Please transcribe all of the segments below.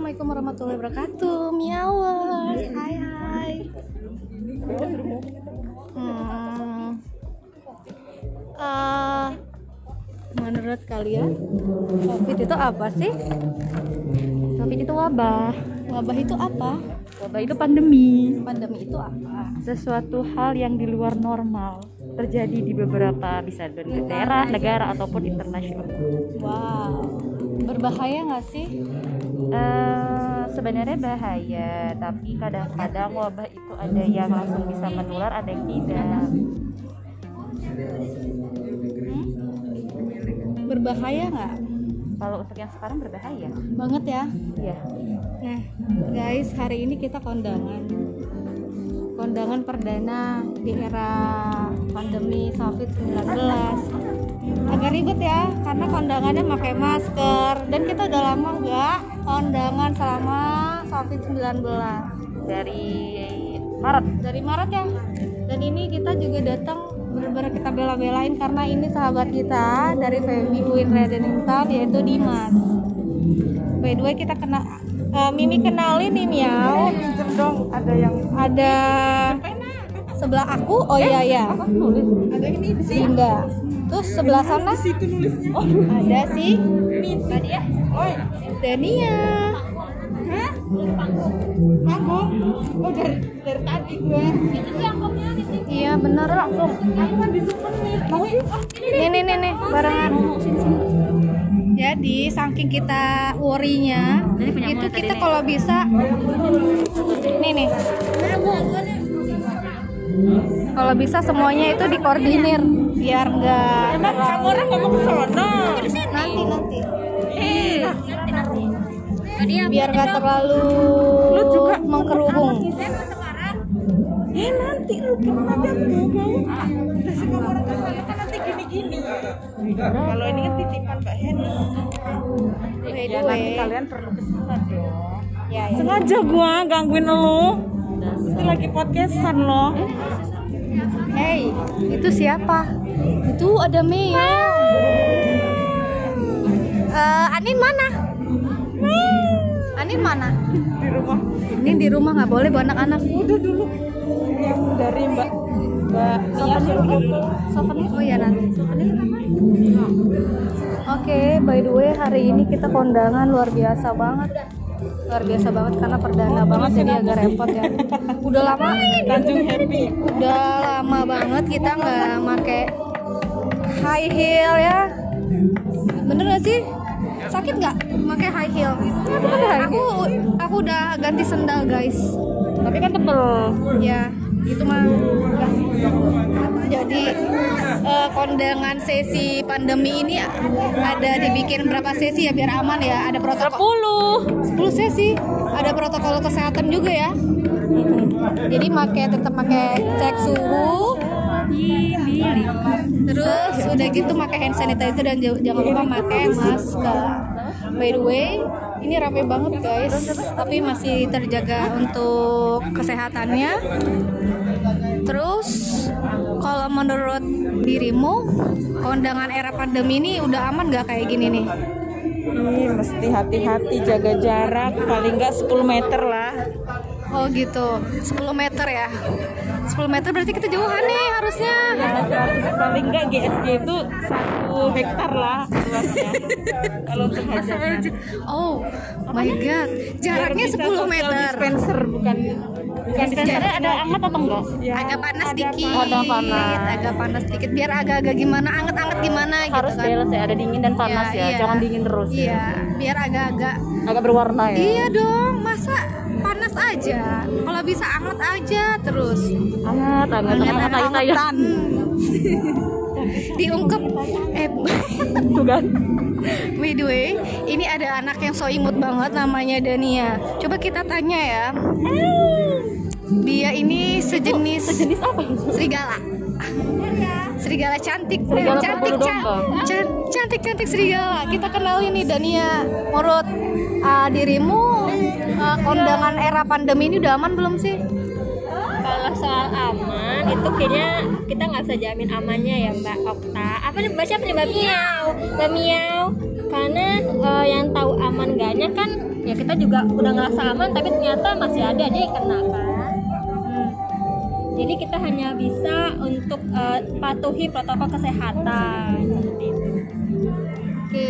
Assalamualaikum warahmatullahi wabarakatuh. Miawers. Hai hai. Hmm. Eh, menurut kalian COVID itu apa sih? Covid itu wabah. Wabah itu apa? Wabah itu pandemi. Pandemi itu apa? Sesuatu hal yang di luar normal terjadi di beberapa bisa di daerah, negara ataupun internasional. Wow. Berbahaya nggak sih? Eh, sebenarnya bahaya, tapi kadang-kadang wabah itu ada yang langsung bisa menular, ada yang tidak. Berbahaya nggak? Kalau untuk yang sekarang berbahaya. Banget ya. Iya. Nah, guys, hari ini kita kondangan. Kondangan perdana di era pandemi COVID-19. Agak ribet ya, karena kondangannya pakai masker dan kita udah lama nggak kondangan selama COVID-19 Dari Maret. dari Maret ya. Dan ini kita juga datang benar-benar kita bela-belain karena ini sahabat kita dari Feby Win Redenington yaitu Dimas. By the way kita kena eh, Mimi kenalin nih Miau. dong, ada yang Ada sebelah aku. Oh iya ya. nulis. Dinda. Terus sebelah sana Oh, ada sih Tadi ya? Oh, Dania. hah? Manggung? Oh, dari, dari tadi gue. Itu sih angkotnya Iya bener langsung. Nih. Mau Nih nih nih nih barengan. Jadi saking kita worry-nya itu kita kalau bisa nih nih. Kalau bisa semuanya itu dikoordinir biar nggak Emang kamu orang ngomong ke sono? nanti nanti Eh, biar nggak terlalu mengkerubung. eh nanti lu pernah nanti kan nanti gini-gini. Kalau ini kan titipan Mbak Heni. By the Ya, way, nanti kalian perlu ke sana dong. ya, ya. Sengaja gua gangguin lu. Itu lagi podcastan loh. Hey, itu siapa? Itu ada Mia. Eh, Anin mana? Anin mana? Di rumah. Ini di rumah nggak boleh bawa anak-anak. Udah dulu. Yang dari Mbak Mbak dulu. Souvenir? Oh ya nanti. Souvenir? Oke, by the way hari ini kita kondangan luar biasa banget. Luar biasa banget karena perdana banget jadi agak repot ya. Udah lama, Tanjung Happy. udah lama banget kita nggak make high heel ya. Bener gak sih? Sakit nggak pakai high heel? Aku aku udah ganti sendal guys. Tapi kan tebel. Ya, itu mah. Jadi eh, kondangan sesi pandemi ini ada dibikin berapa sesi ya biar aman ya? Ada protokol 10 sesi. Ada protokol kesehatan juga ya. Jadi make tetap pakai cek suhu. Terus udah gitu pakai hand sanitizer dan jangan lupa pakai masker. By the way, ini rame banget guys, tapi masih terjaga untuk kesehatannya. Terus menurut dirimu kondangan era pandemi ini udah aman nggak kayak gini nih? Ih, mesti hati-hati jaga jarak paling nggak 10 meter lah. Oh gitu, 10 meter ya. 10 meter berarti kita jauhan nih harusnya. Paling nggak GSG itu satu hektar lah luasnya. Kalau untuk hajatan. Oh my god, jaraknya Biar bisa 10 social meter. Dispenser bukan bukan Dispensernya ada anget atau enggak? Ya, Agak panas ada dikit. Ada panas. Agak panas dikit biar agak-agak gimana, anget-anget gimana gitu Harus kan. balance ya, ada dingin dan panas Iya, ya. iya. Jangan dingin terus. ya. Iya, biar agak-agak Agak berwarna ya. Iya dong, masa panas aja. Kalau bisa anget aja terus. Hangat, hangat, hangat, hangat, hangat, hangat. Diungkep eh Tuh kan. by the way, ini ada anak yang so imut banget namanya Dania. Coba kita tanya ya. Dia ini sejenis Jenis apa? serigala. Serigala cantik, Serigala cantik, berbulu can- domba. can- cantik, cantik serigala. Kita kenalin nih Dania. Menurut uh, dirimu kondangan era pandemi ini udah aman belum sih? Kalau soal aman itu kayaknya kita nggak bisa jamin amannya ya Mbak Okta. Apa nih baca nih Mbak Miau? Mbak Miau. Karena eh, yang tahu aman enggaknya kan ya kita juga udah ngerasa aman tapi ternyata masih ada aja yang kena kan Hmm. jadi kita hanya bisa untuk eh, patuhi protokol kesehatan seperti itu Oke.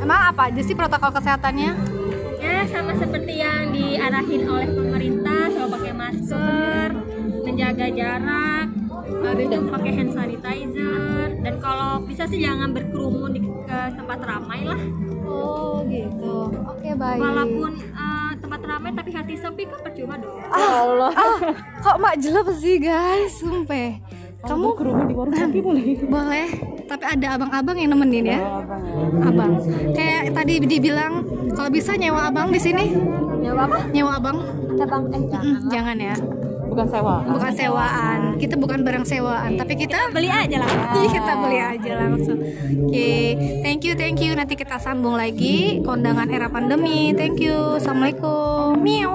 Emang apa aja sih protokol kesehatannya? Ya sama seperti yang diarahin oleh pemerintah selalu pakai masker menjaga jarak habis itu pakai hand sanitizer. Dan kalau bisa sih jangan berkerumun di ke tempat ramai lah. Oh gitu. Oke baik. walaupun eh, tempat ramai tapi hati sepi kan percuma dong. Ah, kok mak jelek sih guys, sumpah. Kamu kerumun di warung kopi boleh? Boleh, tapi ada abang-abang yang nemenin ya. Abang. Kayak tadi dibilang kalau bisa nyewa abang di sini. nyawa apa Nyewa abang. abang eh jangan Mm, jangan ya. bukan sewa Bukan sewaan. Kita bukan barang sewaan, tapi kita beli aja lah Iya, kita beli aja langsung. Oke, thank you, thank you. Nanti kita sambung lagi kondangan era pandemi. Thank you. Assalamualaikum. Meow.